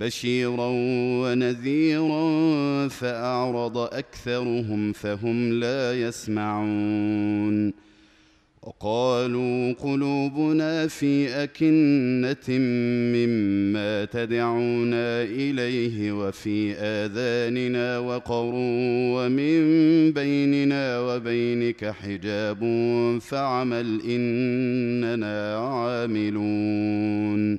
بشيرا ونذيرا فأعرض أكثرهم فهم لا يسمعون. وقالوا قلوبنا في أكنة مما تدعونا إليه وفي آذاننا وقر ومن بيننا وبينك حجاب فعمل إننا عاملون.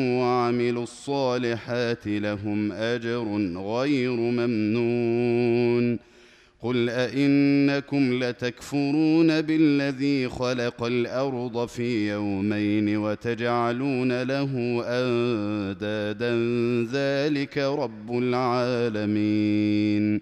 وعملوا الصالحات لهم أجر غير ممنون. قل أئنكم لتكفرون بالذي خلق الأرض في يومين وتجعلون له أندادا. ذلك رب العالمين.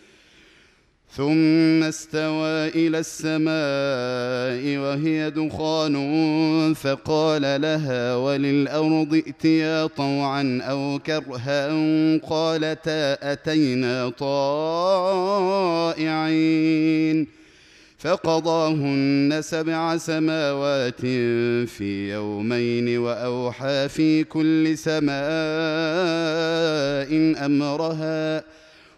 ثم استوى إلى السماء وهي دخان فقال لها وللأرض ائتيا طوعا أو كرها قالتا أتينا طائعين فقضاهن سبع سماوات في يومين وأوحى في كل سماء أمرها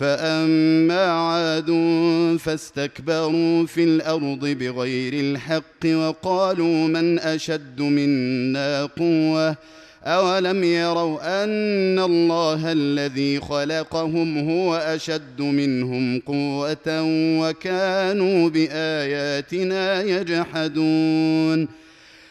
فأما عاد فاستكبروا في الأرض بغير الحق وقالوا من أشد منا قوة؟ أولم يروا أن الله الذي خلقهم هو أشد منهم قوة وكانوا بآياتنا يجحدون.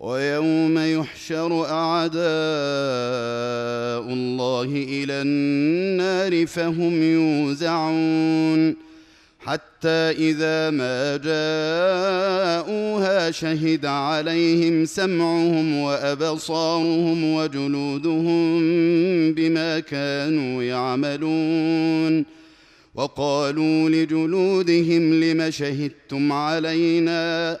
ويوم يحشر أعداء الله إلى النار فهم يوزعون حتى إذا ما جاءوها شهد عليهم سمعهم وأبصارهم وجلودهم بما كانوا يعملون وقالوا لجلودهم لم شهدتم علينا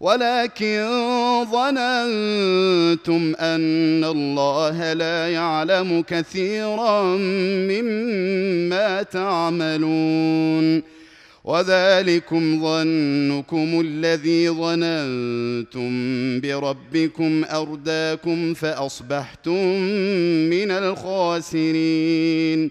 ولكن ظننتم أن الله لا يعلم كثيرا مما تعملون وذلكم ظنكم الذي ظننتم بربكم أرداكم فأصبحتم من الخاسرين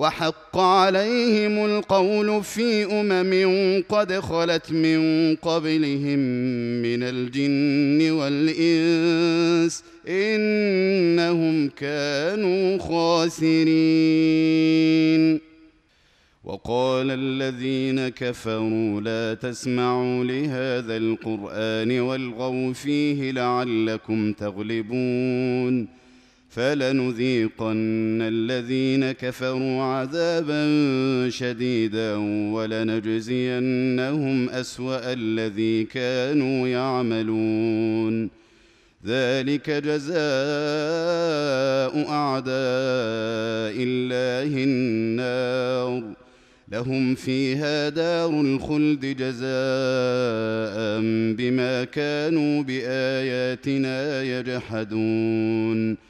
وحق عليهم القول في أمم قد خلت من قبلهم من الجن والإنس إنهم كانوا خاسرين. وقال الذين كفروا لا تسمعوا لهذا القرآن والغوا فيه لعلكم تغلبون. فلنذيقن الذين كفروا عذابا شديدا ولنجزينهم أسوأ الذي كانوا يعملون. ذلك جزاء أعداء الله النار. لهم فيها دار الخلد جزاء بما كانوا بآياتنا يجحدون.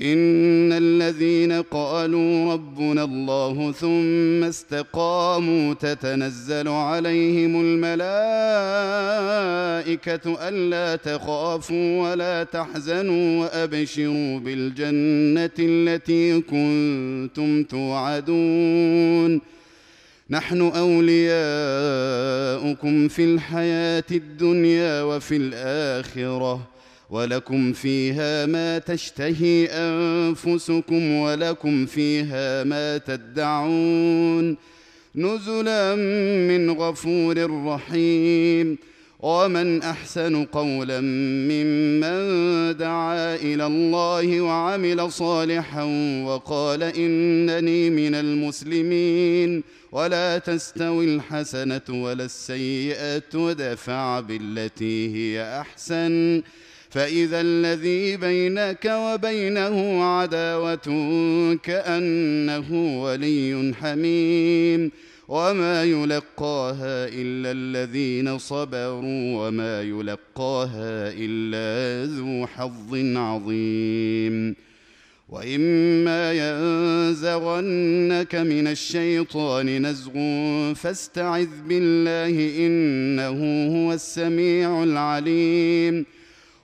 إن الذين قالوا ربنا الله ثم استقاموا تتنزل عليهم الملائكة ألا تخافوا ولا تحزنوا وأبشروا بالجنة التي كنتم توعدون. نحن أولياؤكم في الحياة الدنيا وفي الآخرة. ولكم فيها ما تشتهي أنفسكم ولكم فيها ما تدعون نزلا من غفور رحيم ومن أحسن قولا ممن دعا إلى الله وعمل صالحا وقال إنني من المسلمين ولا تستوي الحسنة ولا السيئة ودفع بالتي هي أحسن فإذا الذي بينك وبينه عداوة كأنه ولي حميم وما يلقاها إلا الذين صبروا وما يلقاها إلا ذو حظ عظيم وإما ينزغنك من الشيطان نزغ فاستعذ بالله إنه هو السميع العليم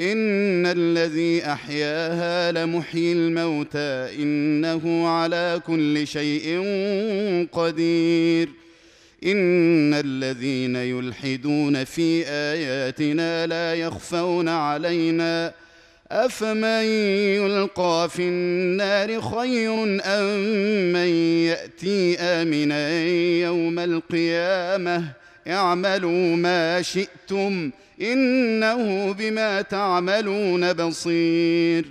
ان الذي احياها لمحيي الموتى انه على كل شيء قدير. ان الذين يلحدون في اياتنا لا يخفون علينا. افمن يلقى في النار خير ام من ياتي امنا يوم القيامه؟ اعملوا ما شئتم إنه بما تعملون بصير.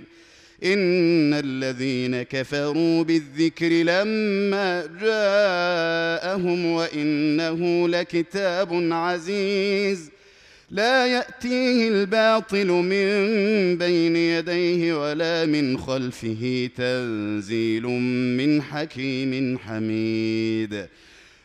إن الذين كفروا بالذكر لما جاءهم وإنه لكتاب عزيز. لا يأتيه الباطل من بين يديه ولا من خلفه تنزيل من حكيم حميد.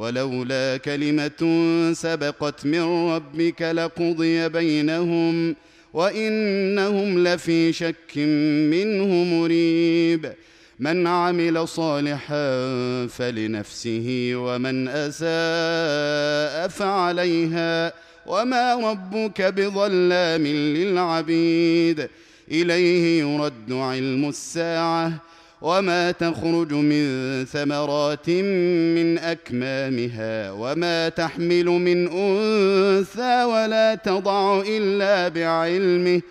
ولولا كلمة سبقت من ربك لقضي بينهم وإنهم لفي شك منه مريب. من عمل صالحا فلنفسه ومن أساء فعليها. وما ربك بظلام للعبيد. إليه يرد علم الساعة. وما تخرج من ثمرات من اكمامها وما تحمل من انثى ولا تضع الا بعلمه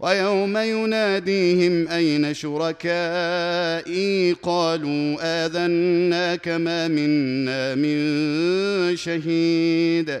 ويوم يناديهم اين شركائي قالوا اذناك ما منا من شهيد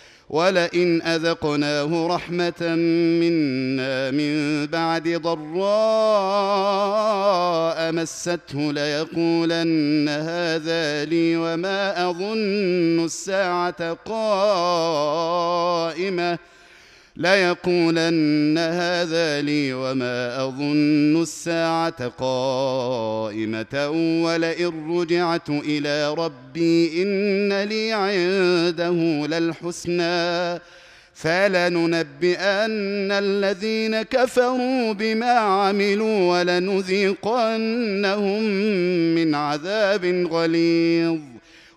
ولئن أذقناه رحمة منا من بعد ضراء مسته ليقولن هذا لي وما أظن الساعة قائمة ليقولن هذا لي وما أظن الساعة قائمة ولئن رجعت إلى ربي إن لي عنده للحسنى فلننبئن الذين كفروا بما عملوا ولنذيقنهم من عذاب غليظ